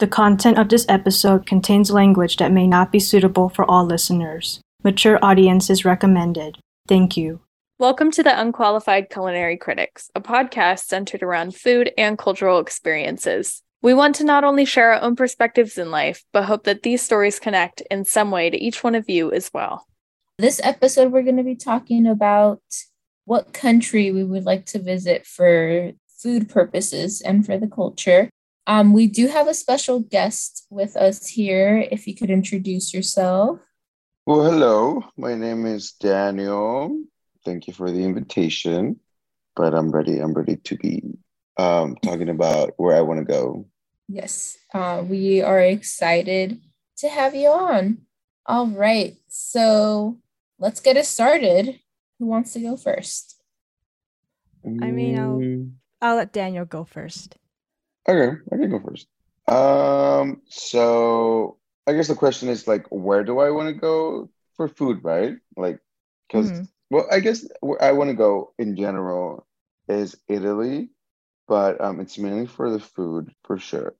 The content of this episode contains language that may not be suitable for all listeners. Mature audience is recommended. Thank you. Welcome to the Unqualified Culinary Critics, a podcast centered around food and cultural experiences. We want to not only share our own perspectives in life, but hope that these stories connect in some way to each one of you as well. This episode, we're going to be talking about what country we would like to visit for food purposes and for the culture. Um, we do have a special guest with us here. If you could introduce yourself. Well, hello. My name is Daniel. Thank you for the invitation. But I'm ready. I'm ready to be um, talking about where I want to go. Yes, uh, we are excited to have you on. All right. So let's get it started. Who wants to go first? I mean, I'll Mm, I'll let Daniel go first. Okay, I can go first. Um, so I guess the question is like, where do I want to go for food, right? Like, because Mhm. well, I guess where I want to go in general is Italy, but um, it's mainly for the food for sure.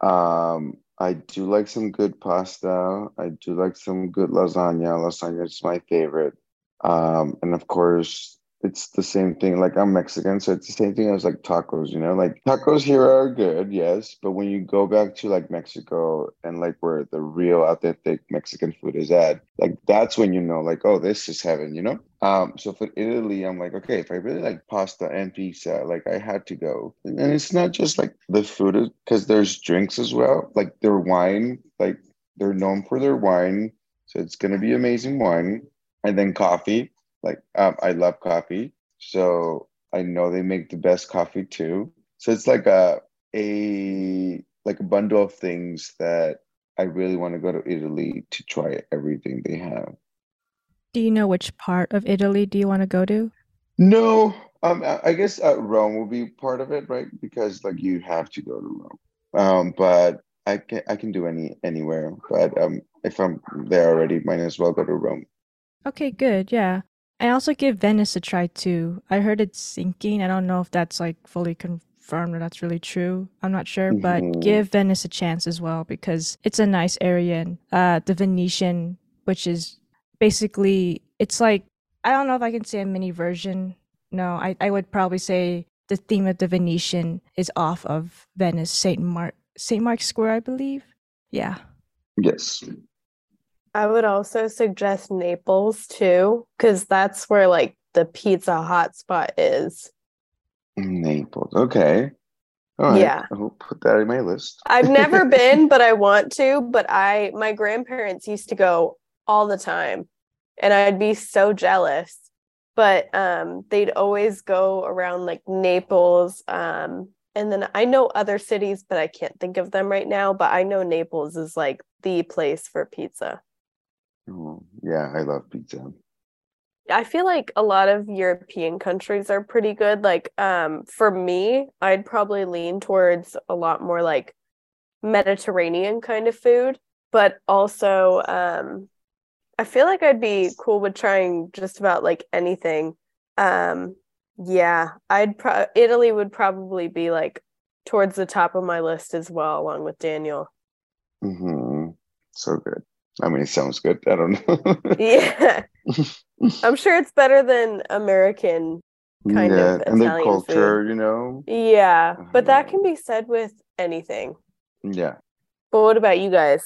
Um, I do like some good pasta. I do like some good lasagna. Lasagna is my favorite. Um, and of course, it's the same thing. Like I'm Mexican, so it's the same thing as like tacos, you know? Like tacos here are good, yes, but when you go back to like Mexico and like where the real authentic Mexican food is at, like that's when you know, like, oh, this is heaven, you know? Um, so for Italy, I'm like, okay, if I really like pasta and pizza, like I had to go. And it's not just like the food, because there's drinks as well, like their wine, like they're known for their wine, so it's gonna be amazing wine, and then coffee. Like um, I love coffee, so I know they make the best coffee too. So it's like a a like a bundle of things that I really want to go to Italy to try everything they have. Do you know which part of Italy do you want to go to? No, um, I guess uh, Rome will be part of it, right? Because like you have to go to Rome. Um, but I can I can do any anywhere. But um, if I'm there already, might as well go to Rome. Okay, good. Yeah. I also give Venice a try too. I heard it's sinking. I don't know if that's like fully confirmed or that's really true. I'm not sure, but Mhm. give Venice a chance as well because it's a nice area. And uh, the Venetian, which is basically, it's like, I don't know if I can say a mini version. No, I, I would probably say the theme of the Venetian is off of Venice, St. Mark, St. Mark's Square, I believe. Yeah. Yes. I would also suggest Naples too, because that's where like the pizza hotspot is. Naples. Okay. All right. Yeah. I will put that in my list. I've never been, but I want to. But I, my grandparents used to go all the time, and I'd be so jealous. But um, they'd always go around like Naples. Um, and then I know other cities, but I can't think of them right now. But I know Naples is like the place for pizza. Oh, yeah, I love pizza. I feel like a lot of European countries are pretty good. Like, um, for me, I'd probably lean towards a lot more like Mediterranean kind of food, but also, um, I feel like I'd be cool with trying just about like anything. Um, yeah, I'd pro- Italy would probably be like towards the top of my list as well, along with Daniel. hmm So good. I mean, it sounds good. I don't know. Yeah, I'm sure it's better than American kind yeah, of and their Italian culture, you know. Yeah, but that can be said with anything. Yeah. But what about you guys?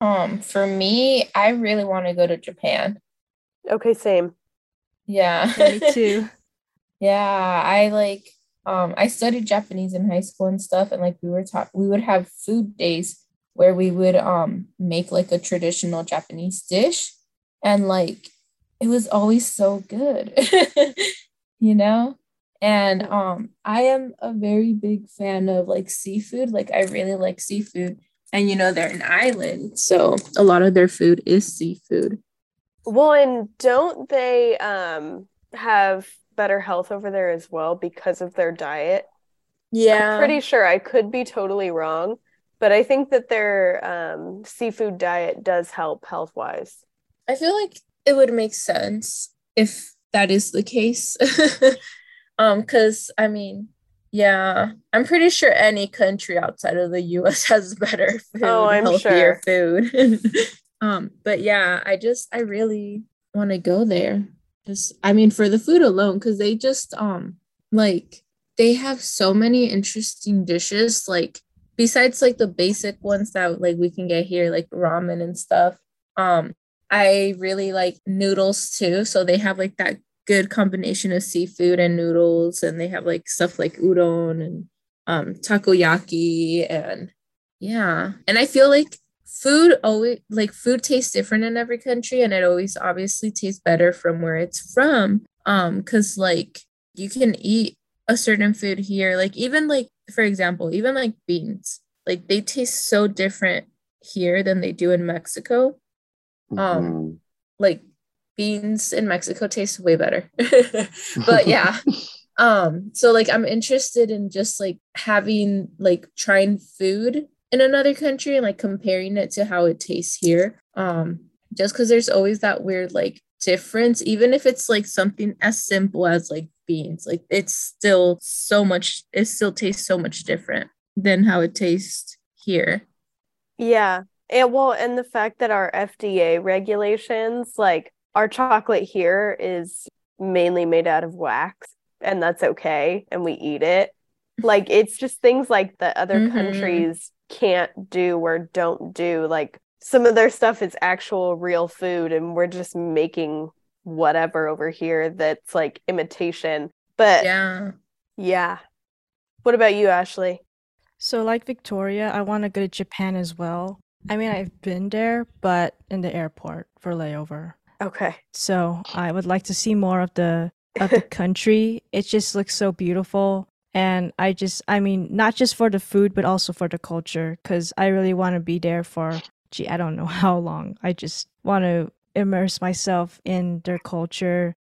Um, for me, I really want to go to Japan. Okay, same. Yeah. Yeah, me too. Yeah, I like um I studied Japanese in high school and stuff and like we were taught we would have food days where we would um make like a traditional Japanese dish and like it was always so good. you know? And um I am a very big fan of like seafood. Like I really like seafood. And you know they're an island, so a lot of their food is seafood. Well, and don't they um have better health over there as well because of their diet? Yeah. Pretty sure I could be totally wrong, but I think that their um seafood diet does help health-wise. I feel like it would make sense if that is the case. um, because I mean, Yeah, I'm pretty sure any country outside of the US has better food, Oh, I'm healthier food. um, but yeah, I just I really want to go there. Just I mean for the food alone cuz they just um like they have so many interesting dishes like besides like the basic ones that like we can get here like ramen and stuff. Um I really like noodles too, so they have like that good combination of seafood and noodles and they have like stuff like udon and um takoyaki and yeah and i feel like food always like food tastes different in every country and it always obviously tastes better from where it's from um because like you can eat a certain food here like even like for example even like beans like they taste so different here than they do in mexico um Mhm. like beans in Mexico taste way better. but yeah. Um so like I'm interested in just like having like trying food in another country and like comparing it to how it tastes here. Um just cuz there's always that weird like difference even if it's like something as simple as like beans like it's still so much it still tastes so much different than how it tastes here. Yeah. And well, and the fact that our FDA regulations, like our chocolate here is mainly made out of wax, and that's okay, and we eat it. Like it's just things like that other Mhm. countries can't do or don't do. Like some of their stuff is actual real food, and we're just making whatever over here that's like imitation. But Yeah. yeah. What about you, Ashley? So, like Victoria, I want to go to Japan as well. I mean, I've been there, but in the airport for layover. Okay. So, I would like to see more of the of the country. It just looks so beautiful. And I just, I mean, not just for the food, but also for the culture, because I really want to be there for, gee, I don't know how long. I just want to immerse myself in their culture.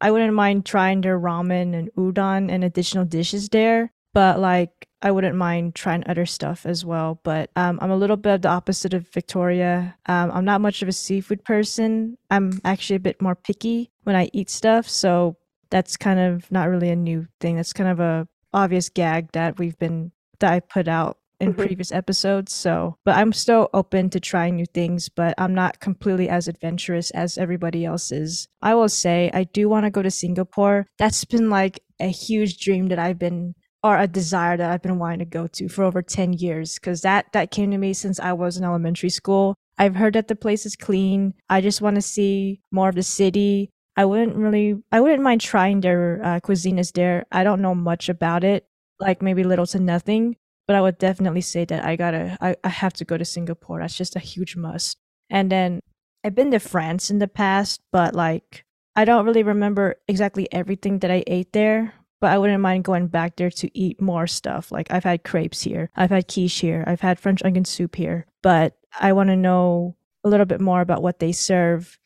I wouldn't mind trying their ramen and udon and additional dishes there, but like, I wouldn't mind trying other stuff as well. But um, I'm a little bit of the opposite of Victoria. Um, I'm not much of a seafood person. I'm actually a bit more picky when I eat stuff. So that's kind of not really a new thing. That's kind of a obvious gag that we've been that I put out in Mhm. previous episodes. So, but I'm still open to trying new things, but I'm not completely as adventurous as everybody else is. I will say I do want to go to Singapore. That's been like a huge dream that I've been or a desire that I've been wanting to go to for over 10 years because that that came to me since I was in elementary school. I've heard that the place is clean. I just want to see more of the city. I wouldn't really I wouldn't mind trying their uh, cuisine is there. I don't know much about it, like maybe little to nothing, but I would definitely say that I gotta I, I have to go to Singapore. That's just a huge must. And then I've been to France in the past, but like I don't really remember exactly everything that I ate there. But I wouldn't mind going back there to eat more stuff. Like I've had crepes here, I've had quiche here, I've had French onion soup here. But I want to know a little bit more about what they serve,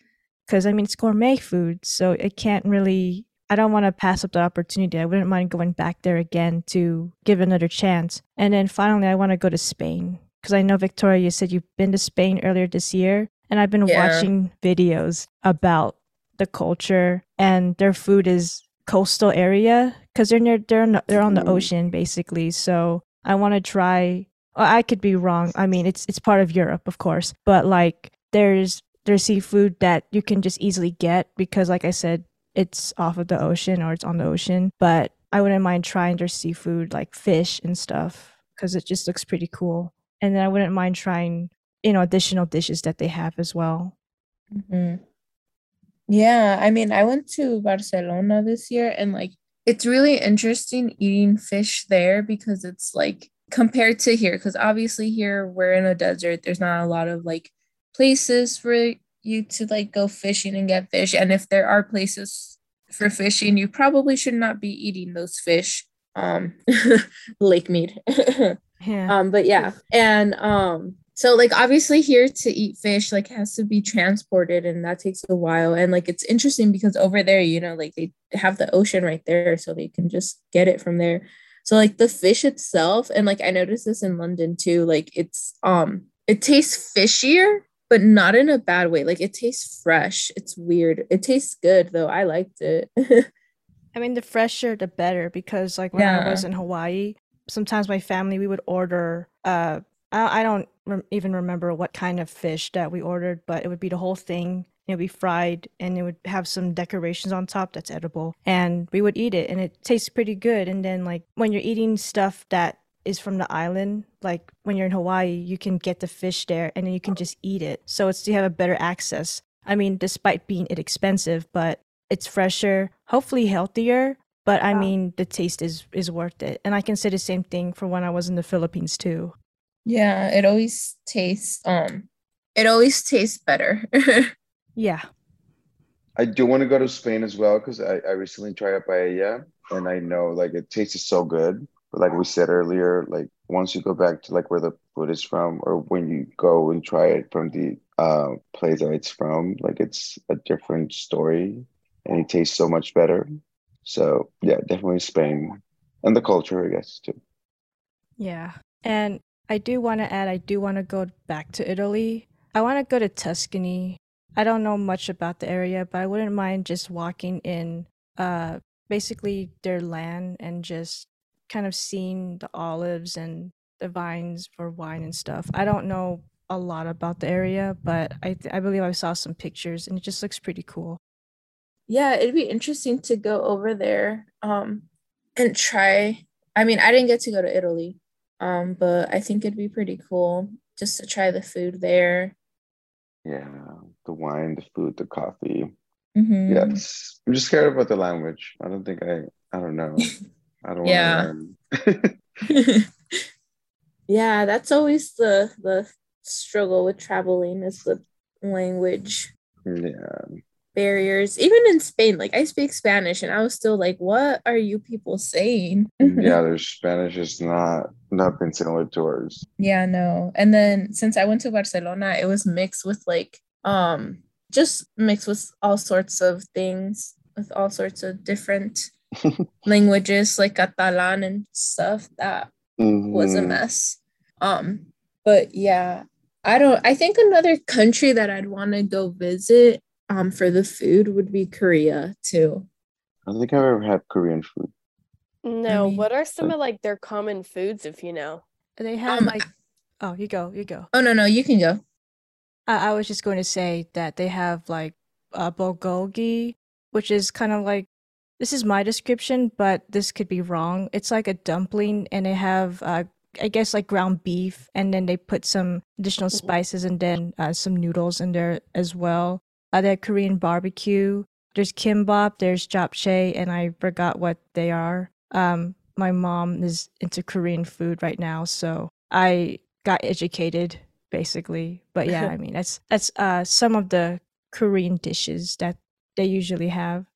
because I mean it's gourmet food, so it can't really. I don't want to pass up the opportunity. I wouldn't mind going back there again to give another chance. And then finally, I want to go to Spain because I know Victoria, you said you've been to Spain earlier this year, and I've been Yeah. watching videos about the culture and their food is coastal area because they're near they're on the, they're on the Mhm. ocean basically. So I want to try. Well, I could be wrong. I mean, it's it's part of Europe, of course, but like there's there's seafood that you can just easily get because, like I said, it's off of the ocean or it's on the ocean. But I wouldn't mind trying their seafood, like fish and stuff, because it just looks pretty cool. And then I wouldn't mind trying, you know, additional dishes that they have as well. Mhm. Yeah, I mean, I went to Barcelona this year and like it's really interesting eating fish there because it's like compared to here, because obviously here we're in a desert, there's not a lot of like places for you to like go fishing and get fish. And if there are places for fishing, you probably should not be eating those fish. Um, lake meat. Yeah. um but yeah and um so like obviously here to eat fish like has to be transported and that takes a while and like it's interesting because over there you know like they have the ocean right there so they can just get it from there so like the fish itself and like i noticed this in london too like it's um it tastes fishier but not in a bad way like it tastes fresh it's weird it tastes good though i liked it I mean, the fresher the better because, like, when I was in Hawaii, sometimes my family we would order. Uh, I, I don't rem- even remember what kind of fish that we ordered, but it would be the whole thing. It would be fried, and it would have some decorations on top that's edible, and we would eat it, and it tastes pretty good. And then, like, when you're eating stuff that is from the island, like when you're in Hawaii, you can get the fish there, and then you can just eat it. So it's you have a better access. I mean, despite being inexpensive, but it's fresher, hopefully healthier. But I mean, the taste is is worth it, and I can say the same thing for when I was in the Philippines too. Yeah, it always tastes um it always tastes better. Yeah, I do want to go to Spain as well because I, I recently tried a paella and I know like it tasted so good. But like we said earlier, like once you go back to like where the food is from or when you go and try it from the uh, place that it's from, like it's a different story and it tastes so much better. So yeah, definitely Spain and the culture, I guess, too. yeah. And I do want to add, I do want to go back to Italy. I want to go to Tuscany. I don't know much about the area, but I wouldn't mind just walking in uh basically their land and just kind of seen the olives and the vines for wine and stuff. I don't know a lot about the area, but I th- I believe I saw some pictures and it just looks pretty cool. yeah, it'd be interesting to go over there um and try. I mean, I didn't get to go to Italy. Um, but I think it'd be pretty cool just to try the food there. Yeah, the wine, the food, the coffee. Mhm. Yes. I'm just scared about the language. I don't think I I don't know. I don't Yeah. yeah, that's always the the struggle with traveling is the language yeah. barriers. Even in Spain, like I speak Spanish and I was still like, what are you people saying? Yeah, their Spanish is not nothing similar to ours. Yeah, no. And then since I went to Barcelona, it was mixed with like um just mixed with all sorts of things, with all sorts of different languages like Catalan and stuff that was a Mhm. mess. Um, but yeah, I don't I think another country that I'd want to go visit um for the food would be Korea too. I don't think I've ever had Korean food. No, mean- what are some of like their common foods if you know? They have Um, like oh, you go, you go. Oh no, no, you can go. I, I was just going to say that they have like uh, bulgogi, which is kind of like this is my description, but this could be wrong. It's like a dumpling, and they have uh, I guess like ground beef, and then they put some additional Mhm. spices and then uh, some noodles in there as well. Uh, they have Korean barbecue. There's kimbap. There's japchae, and I forgot what they are. Um, my mom is into Korean food right now, so I got educated basically. But yeah, I mean that's that's uh some of the Korean dishes that they usually have.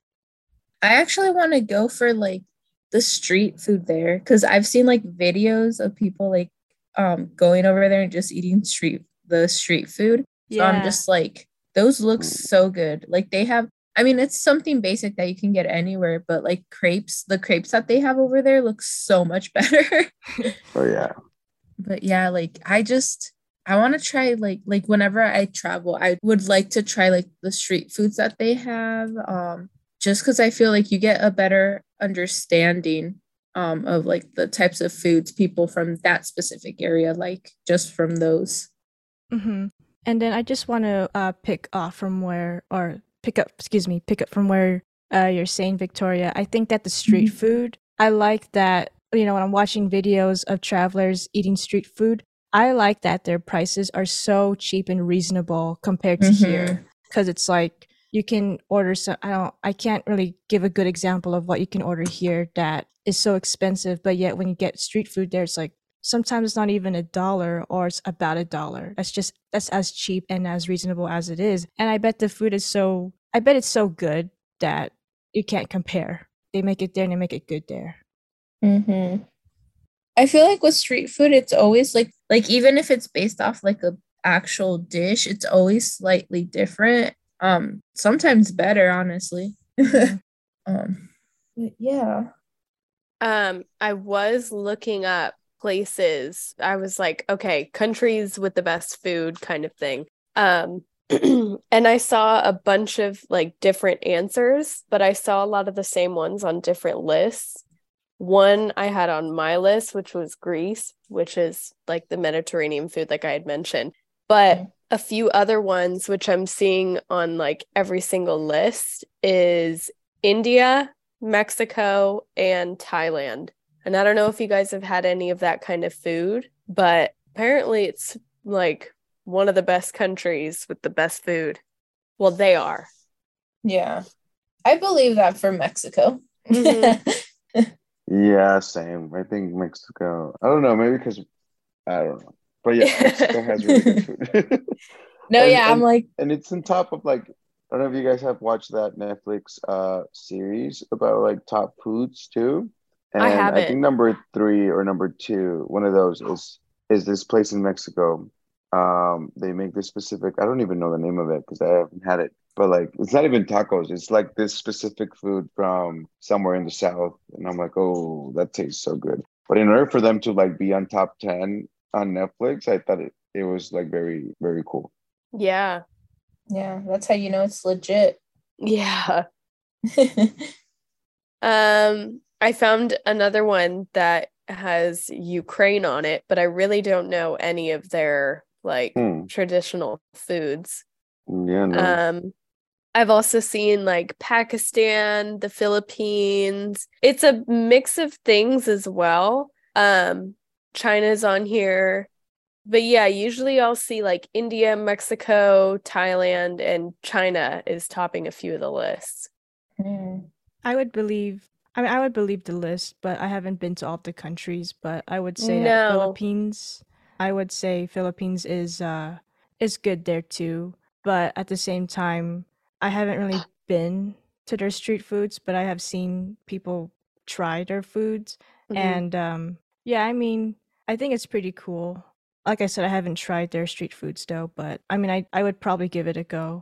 I actually want to go for like the street food there because I've seen like videos of people like um going over there and just eating street the street food. So I'm just like, those look so good. Like they have, I mean, it's something basic that you can get anywhere, but like crepes, the crepes that they have over there look so much better. Oh yeah. but yeah, like I just I want to try like like whenever I travel, I would like to try like the street foods that they have. Um, just because I feel like you get a better understanding um of like the types of foods people from that specific area like just from those. hmm And then I just want to uh, pick off from where, or pick up, excuse me, pick up from where uh, you're saying, Victoria. I think that the street Mhm. food, I like that, you know, when I'm watching videos of travelers eating street food, I like that their prices are so cheap and reasonable compared to here. Because it's like you can order some, I don't, I can't really give a good example of what you can order here that is so expensive, but yet when you get street food there, it's like, sometimes it's not even a dollar or it's about a dollar. That's just that's as cheap and as reasonable as it is. And I bet the food is so I bet it's so good that you can't compare. They make it there and they make it good there. Mm-hmm. I feel like with street food, it's always like like even if it's based off like a actual dish, it's always slightly different. Um, sometimes better, honestly. um, but yeah. Um, I was looking up places. I was like, okay, countries with the best food kind of thing. Um, and I saw a bunch of like different answers, but I saw a lot of the same ones on different lists. One I had on my list, which was Greece, which is like the Mediterranean food, like I had mentioned. But Mhm. A few other ones, which I'm seeing on like every single list, is India, Mexico, and Thailand. And I don't know if you guys have had any of that kind of food, but apparently it's like one of the best countries with the best food. Well, they are. Yeah. I believe that for Mexico. Mhm. Yeah, same. I think Mexico. I don't know, maybe because I don't know. But yeah, Mexico has really good food. no, And- yeah, I'm like, and it's on top of like I don't know if you guys have watched that Netflix uh series about like top foods too. And I I haven't. think number three or number two, one of those is is this place in Mexico. Um, they make this specific. I don't even know the name of it because I haven't had it. But like, it's not even tacos. It's like this specific food from somewhere in the south, and I'm like, oh, that tastes so good. But in order for them to like be on top ten on Netflix, I thought it it was like very very cool. Yeah. yeah, that's how you know it's legit. Yeah. Um, I found another one that has Ukraine on it, but I really don't know any of their like Hmm. traditional foods. Yeah, no. Um, I've also seen like Pakistan, the Philippines. It's a mix of things as well. Um, China's on here. But yeah, usually I'll see like India, Mexico, Thailand, and China is topping a few of the lists. Mm. I would believe. I mean, I would believe the list, but I haven't been to all the countries. But I would say No. Philippines. I would say Philippines is uh is good there too. But at the same time, I haven't really been to their street foods, but I have seen people try their foods, Mhm. and um yeah, I mean, I think it's pretty cool. Like I said, I haven't tried their street foods though, but I mean, I I would probably give it a go.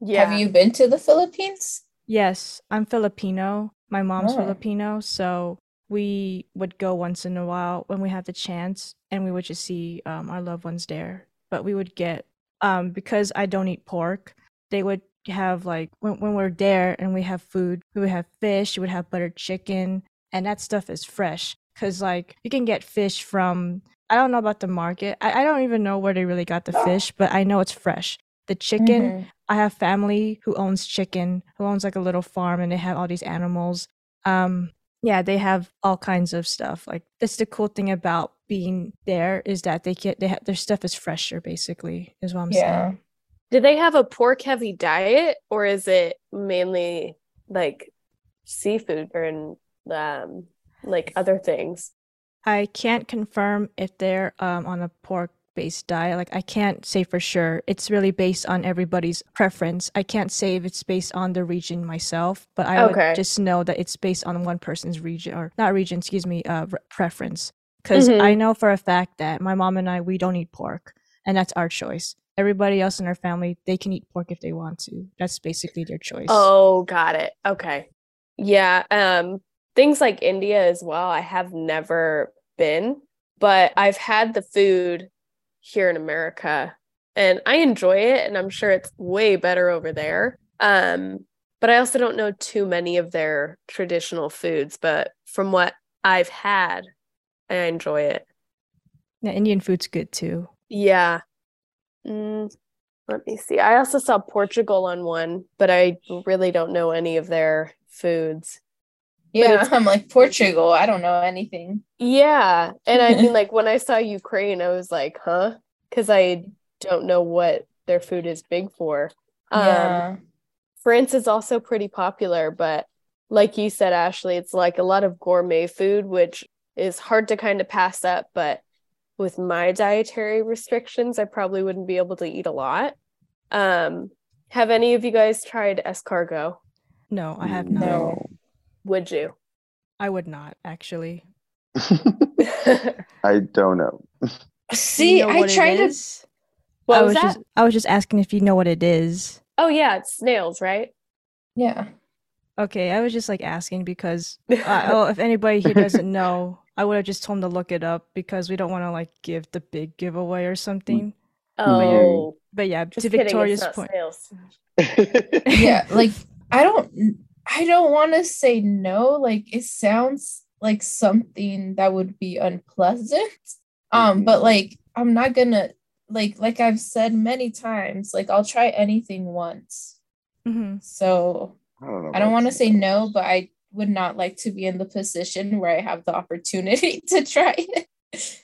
yeah. Have you been to the Philippines? Yes, I'm Filipino. My mom's Oh. Filipino, so we would go once in a while when we have the chance, and we would just see um, our loved ones there. But we would get um, because I don't eat pork. They would have like when when we're there and we have food, we would have fish. We would have buttered chicken, and that stuff is fresh. Cause like you can get fish from I don't know about the market. I, I don't even know where they really got the fish, but I know it's fresh. The chicken. Mhm. I have family who owns chicken, who owns like a little farm, and they have all these animals. Um, yeah, they have all kinds of stuff. Like that's the cool thing about being there is that they get they have their stuff is fresher. Basically, is what I'm Yeah. saying. Do they have a pork heavy diet or is it mainly like seafood or in, um like other things? I can't confirm if they're um, on a pork based diet. Like I can't say for sure. It's really based on everybody's preference. I can't say if it's based on the region myself, but I Okay. would just know that it's based on one person's region or not region, excuse me, uh, re- preference. Because Mhm. I know for a fact that my mom and I we don't eat pork, and that's our choice. Everybody else in our family they can eat pork if they want to. That's basically their choice. Oh, got it. Okay. Yeah, um things like India as well. I have never been, but I've had the food here in America and I enjoy it and I'm sure it's way better over there. Um but I also don't know too many of their traditional foods, but from what I've had, I enjoy it. Yeah, Indian food's good too. Yeah. Mm, let me see. I also saw Portugal on one, but I really don't know any of their foods. Yeah, it's- I'm like Portugal. I don't know anything. Yeah. And I mean, like, when I saw Ukraine, I was like, huh? Because I don't know what their food is big for. Um, yeah. France is also pretty popular, but like you said, Ashley, it's like a lot of gourmet food, which is hard to kind of pass up. But with my dietary restrictions, I probably wouldn't be able to eat a lot. Um, have any of you guys tried escargot? No, I have not. No. Would you? I would not actually. I don't know. See, You know I what it tried to. is? what I was was that? just I was just asking if you know what it is. Oh yeah, it's snails, right? Yeah. Okay, I was just like asking because uh, oh, if anybody here doesn't know, I would have just told them to look it up because we don't want to like give the big giveaway or something. Oh, But yeah, just to kidding. Victoria's point. snails. yeah, like I don't I don't want to say no. Like it sounds like something that would be unpleasant. Um, but Mhm. like I'm not gonna like like I've said many times, like I'll try anything once. hmm So I don't don't want to say no, but I would not like to be in the position where I have the opportunity to try it.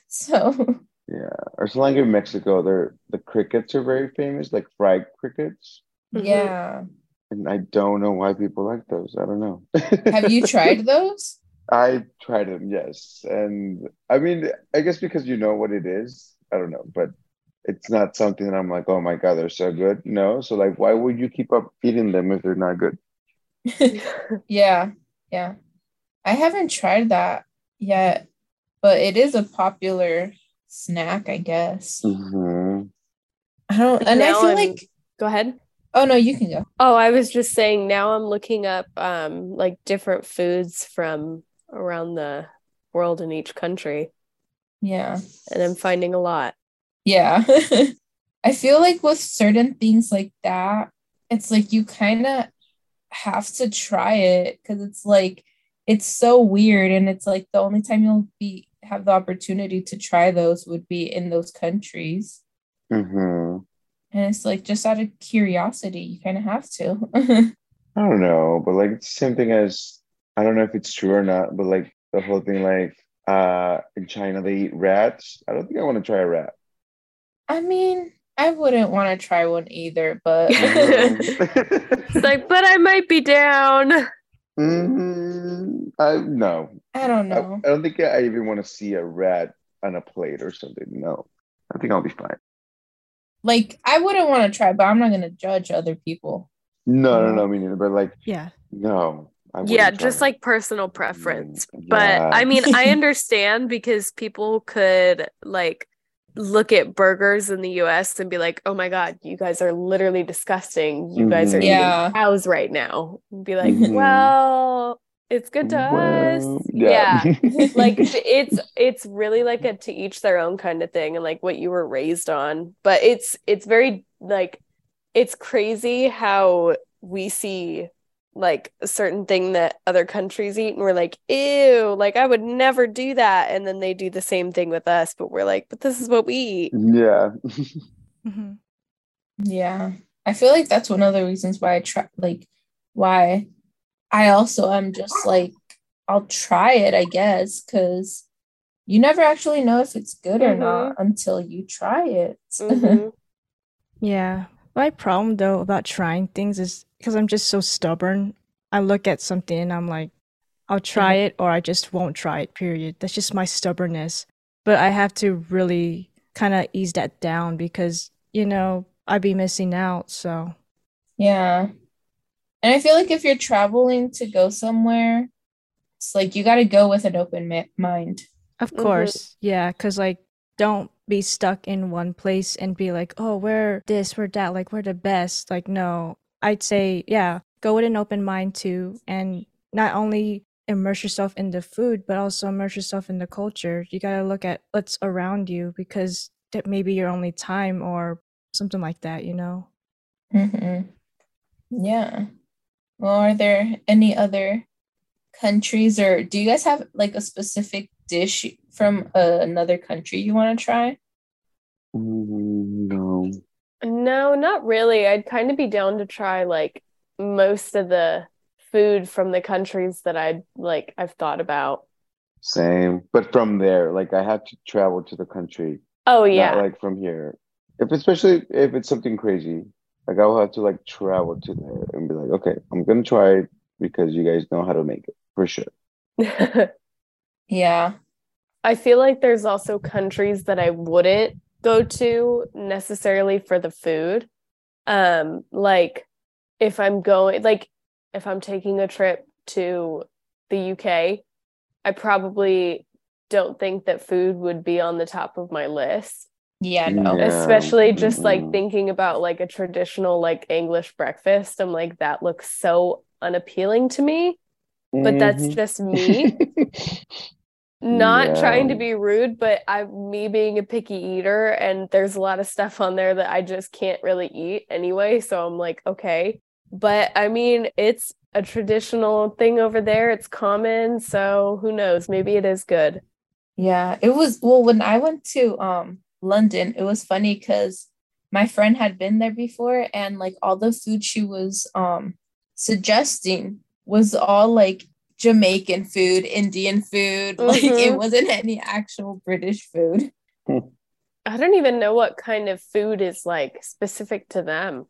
So Yeah, or so like in Mexico, they're the crickets are very famous, like fried crickets, Mhm. yeah. And I don't know why people like those. I don't know. Have you tried those? I tried them, yes, and I mean, I guess because you know what it is. I don't know, but it's not something that I'm like, oh my god, they're so good. No, so like, why would you keep up eating them if they're not good? Yeah, yeah. I haven't tried that yet, but it is a popular snack, I guess. hmm I don't, and I feel I'm- like, Go ahead. Oh no, you can go. Oh, I was just saying now I'm looking up um like different foods from around the world in each country Yeah, and I'm finding a lot. yeah. I feel like with certain things like that, it's like you kind of have to try it because it's like it's so weird, and it's like the only time you'll be have the opportunity to try those would be in those countries. hmm And it's like just out of curiosity, you kind of have to. I don't know, but like it's the same thing as I don't know if it's true or not, but like the whole thing, like uh in China they eat rats. I don't think I want to try a rat. I mean, I wouldn't want to try one either, but It's like, but I might be down. Mhm. I no, I don't I, know. I don't think I even want to see a rat on a plate or something. No, I think I'll be fine. Like, I wouldn't want to try, but I'm not going to judge other people. No, no, no, me neither. But like, Yeah. no, I Yeah, try just it. like personal preference. Mm, But. I mean, I understand because people could like look at burgers in the US and be like, oh my God, you guys are literally disgusting. You guys are Mhm. eating Yeah. cows right now. And be like, Mhm. well, it's good to Well, us. yeah. like it's it's really like a to each their own kind of thing and like what you were raised on but it's it's very like it's crazy how we see like a certain thing that other countries eat and we're like ew like i would never do that and then they do the same thing with us but we're like but this is what we eat yeah. hmm Yeah. I feel like that's one of the reasons why I try, like, why I also am just like, I'll try it, I guess, because you never actually know if it's good or Mhm. not until you try it. Mhm. Yeah. My problem though about trying things is because I'm just so stubborn. I look at something and I'm like, I'll try it or I just won't try it, period. That's just my stubbornness. But I have to really kind of ease that down because, you know, I'd be missing out. So, Yeah. And I feel like if you're traveling to go somewhere, it's like you got to go with an open ma- mind. of Mhm. course, yeah, because like, don't be stuck in one place and be like, oh, we're this, we're that, like, we're the best. Like, no, I'd say, yeah, go with an open mind too. And not only immerse yourself in the food, but also immerse yourself in the culture. You got to look at what's around you because that may be your only time or something like that, you know? hmm Yeah. Well, are there any other countries or do you guys have like a specific dish from uh, another country you want to try? Mm, no. no not really i'd kind of be down to try like most of the food from the countries that i'd like i've thought about Same. But from there, like I have to travel to the country, oh not yeah like from here. If especially if it's something crazy, like I'll have to like travel to there and be like, okay, I'm gonna try it because you guys know how to make it for sure. Yeah. I feel like there's also countries that I wouldn't go to necessarily for the food. Um, like if I'm going, like if I'm taking a trip to the UK, I probably don't think that food would be on the top of my list. Yeah, no. Yeah. Especially just like mhm. thinking about like a traditional like English breakfast. I'm like, that looks so unappealing to me. But that's Mhm. just me. not trying to be rude, but i'm me being a picky eater and there's a lot of stuff on there that I just can't really eat anyway, so I'm like, okay. But I mean, it's a traditional thing over there. It's common, so who knows? Maybe it is good. Yeah, it was well when I went to um London, it was funny because my friend had been there before and like all the food she was um suggesting was all like Jamaican food, Indian food. Like it Mhm. wasn't any actual British food. I don't even know what kind of food is like specific to them.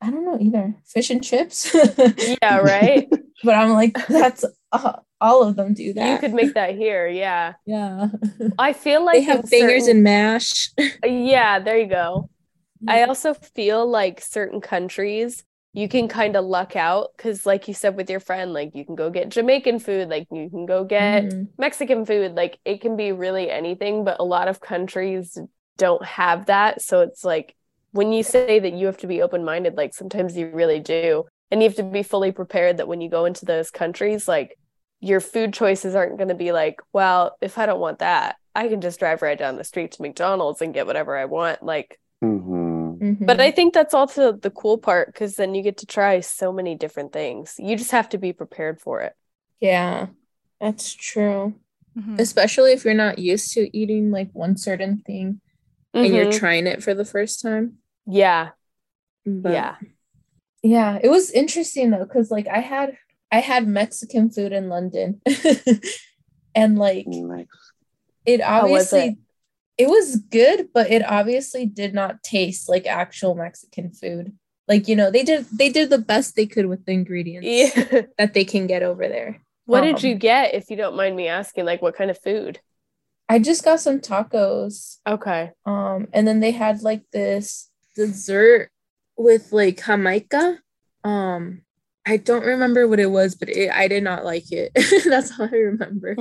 I don't know either. Fish and chips. Yeah, right? but I'm like, that's uh, all of them do that. you could make that here, yeah. yeah. I feel like they have in fingers certain- and mash. Yeah, there you go. I also feel like certain countries you can kind of luck out because, like you said with your friend, like you can go get Jamaican food, like you can go get Mhm. Mexican food, like it can be really anything, but a lot of countries don't have that. So it's like when you say that you have to be open minded, like sometimes you really do. And you have to be fully prepared that when you go into those countries, like your food choices aren't going to be like, well, if I don't want that, I can just drive right down the street to McDonald's and get whatever I want. Like, hmm Mhm. but I think that's also the cool part because then you get to try so many different things. You just have to be prepared for it. yeah, that's true. Mhm. Especially if you're not used to eating like one certain thing and you're Mhm. trying it for the first time. yeah, But yeah. yeah, it was interesting though, because like I had I had Mexican food in London, and like Nice. it was obviously it? was good, but it obviously did not taste like actual Mexican food. Like you know, they did they did the best they could with the ingredients Yeah. that they can get over there. What did you Um, get, if you don't mind me asking? Like, what kind of food? I just got some tacos. Okay. Um, and then they had like this dessert with like Jamaica. Um, I don't remember what it was, but it, I did not like it. That's all I remember.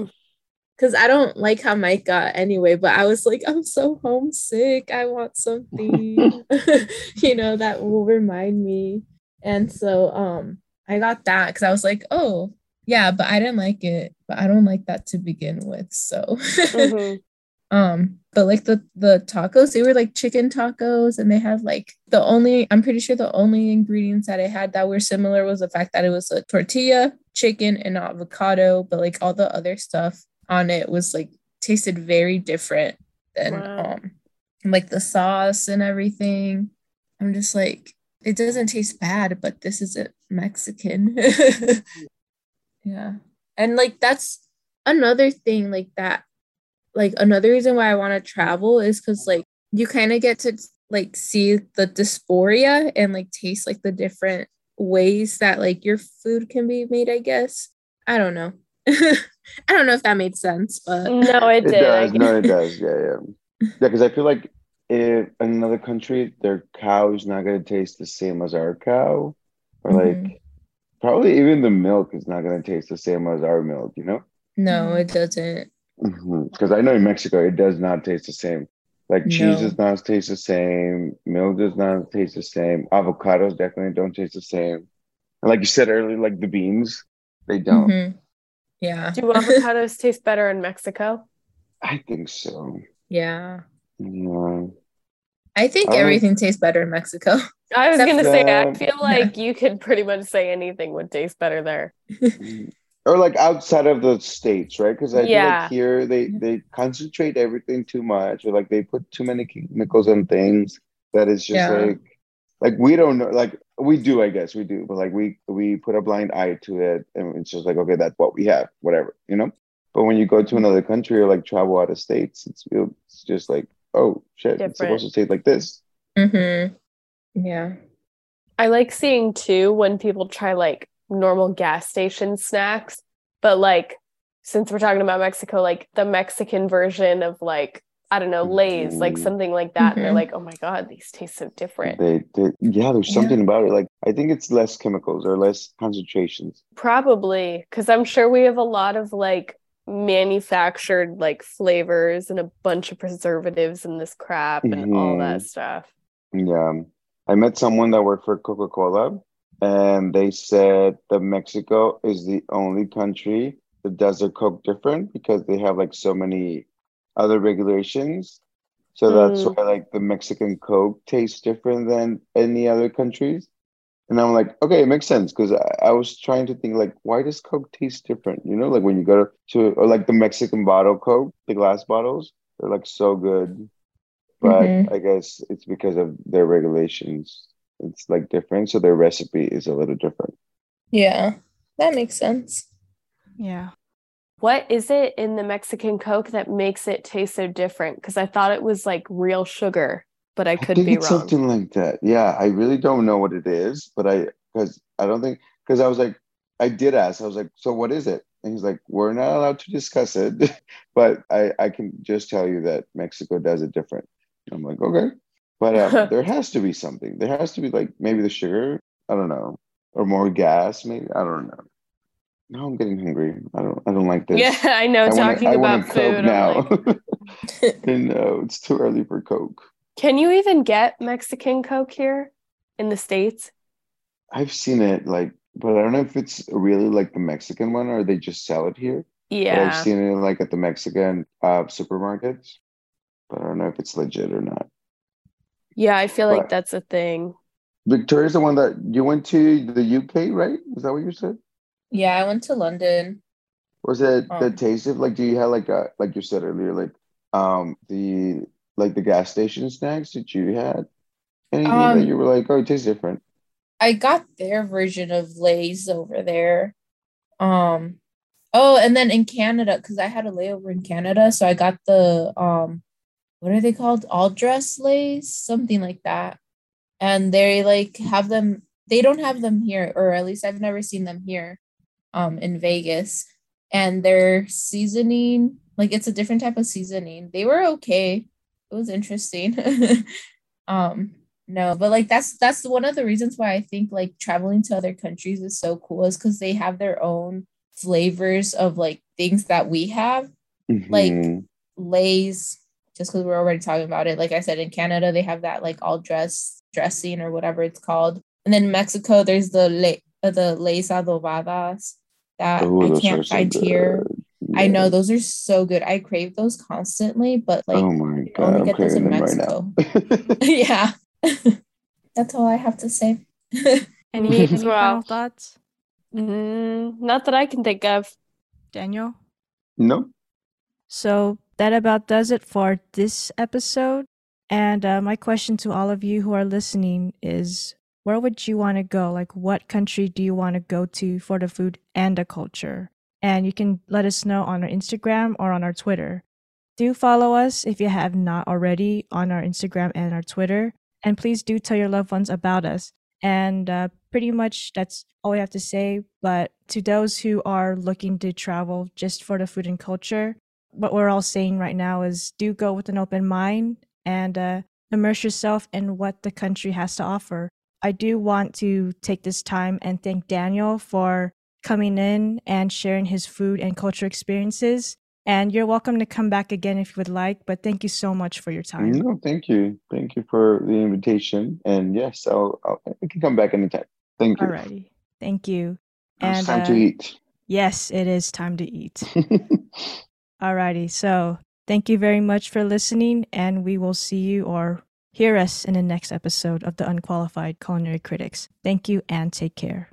Because I don't like how Mike got anyway, but I was like, I'm so homesick. I want something, you know, that will remind me. And so um I got that because I was like, oh, yeah, but I didn't like it. But I don't like that to begin with. So Mhm. Um, but like the the tacos, they were like chicken tacos, and they had like the only I'm pretty sure the only ingredients that it had that were similar was the fact that it was a tortilla, chicken, and avocado, but like all the other stuff on it was like tasted very different than Wow. um like the sauce and everything. I'm just like, it doesn't taste bad, but this isn't Mexican. yeah. And like that's another thing like that like another reason why I want to travel is because like you kind of get to like see the dysphoria and like taste like the different ways that like your food can be made, I guess. I don't know. I don't know if that made sense, but No, it It did. Does. No, it does. Yeah, yeah. Yeah, because I feel like if in another country, their cow is not going to taste the same as our cow. Or like, Mhm. probably even the milk is not going to taste the same as our milk, you know? no, it doesn't. Because I know in Mexico, it does not taste the same. Like, cheese does not taste the same. Milk does not taste the same. Avocados definitely don't taste the same. And like you said earlier, like the beans, they don't. Mhm. Yeah. Do avocados taste better in Mexico? I think so. Yeah. Yeah. I think I don't- everything tastes better in Mexico. I was Except gonna say, I feel like you could pretty much say anything would taste better there. or like outside of the states, right? Because I feel Yeah. like here they they concentrate everything too much, or like they put too many chemicals and things that it's just Yeah. like like we don't know. Like we do, I guess we do, but like we we put a blind eye to it, and it's just like okay, that's what we have, whatever, you know. But when you go to another country or like travel out of states, it's it's just like oh shit, it's supposed to taste like this. Mm-hmm. Yeah. I like seeing too when people try like normal gas station snacks, but like since we're talking about Mexico, like the Mexican version of like I don't know Lay's, like Mhm. something like that. And they're like, oh my god, these taste so different. They, they yeah, there's Yeah. something about it. Like I think it's less chemicals or less concentrations. Probably because I'm sure we have a lot of like manufactured like flavors and a bunch of preservatives in this crap and all that stuff. Yeah. I met someone that worked for Coca Cola, and they said that Mexico is the only country that does their Coke different because they have like so many other regulations. So that's Mm. why like the Mexican Coke tastes different than any other countries. And I'm like, okay, it makes sense because I, I was trying to think like, why does Coke taste different? You know, like when you go to or like the Mexican bottle Coke, the glass bottles, they're like so good. But Mhm. I guess it's because of their regulations. It's like different, so their recipe is a little different. Yeah, that makes sense. Yeah. What is it in the Mexican Coke that makes it taste so different? Because I thought it was like real sugar, but I I could think be it's wrong. something like that. Yeah, I really don't know what it is, but I because I don't think because I was like I did ask. I was like, so what is it? And he's like, we're not allowed to discuss it, but I I can just tell you that Mexico does it different. I'm like, okay, but um, there has to be something. There has to be like maybe the sugar. I don't know, or more gas. Maybe I don't know. Now I'm getting hungry. I don't. I don't like this. Yeah, I know. I wanna- talking I about food, now. like, and no, it's too early for Coke. can you even get Mexican Coke here in the States? I've seen it like, but I don't know if it's really like the Mexican one or they just sell it here. But I've seen it like at the Mexican uh, supermarkets. But I don't know if it's legit or not. Yeah, I feel like that's a thing. Victoria's the one that you went to the UK, right? Is that what you said? Yeah, I went to London. Was it the Um, taste of like? Do you have like a like you said earlier, like um the like the gas station snacks that you had? Anything Um, that you were like, oh, it tastes different. I got their version of Lay's over there. Um, oh, and then in Canada, because I had a layover in Canada, so I got the um, what are they called? All dress Lay's, something like that. And they like have them. They don't have them here, or at least I've never seen them here, um, in Vegas. And their seasoning, like it's a different type of seasoning. They were okay. It was interesting. um, no, but like that's that's one of the reasons why I think like traveling to other countries is so cool is because they have their own flavors of like things that we have. Like Mhm. Lay's, just because we're already talking about it. Like I said, in Canada they have that like all dress dressing or whatever it's called, and then Mexico there's the lay uh, the Lay's adobadas that Ooh, I can't are so find here. good. I know those are so good. I crave those constantly, but like oh my you only god, I'm get those in them right. Mexico. yeah. That's all I have to say. Any, any Wow. final thoughts, Mm, not that I can think of. Daniel? no, So that about does it for this episode. And uh, my question to all of you who are listening is where would you want to go? Like, what country do you want to go to for the food and the culture? And you can let us know on our Instagram or on our Twitter. Do follow us if you have not already on our Instagram and our Twitter. And please do tell your loved ones about us. And uh, pretty much that's all we have to say. But to those who are looking to travel just for the food and culture, what we're all saying right now is do go with an open mind and uh, immerse yourself in what the country has to offer. I do want to take this time and thank Daniel for coming in and sharing his food and culture experiences. And you're welcome to come back again if you would like, but thank you so much for your time. no, thank you, thank you for the invitation. And yes, I'll, I'll I can come back anytime. Thank you. Alrighty. Thank you. It's And time uh, to eat. yes, it is time to eat. Alrighty. So thank you very much for listening, and we will see you or hear us in the next episode of the Unqualified Culinary Critics. Thank you and take care.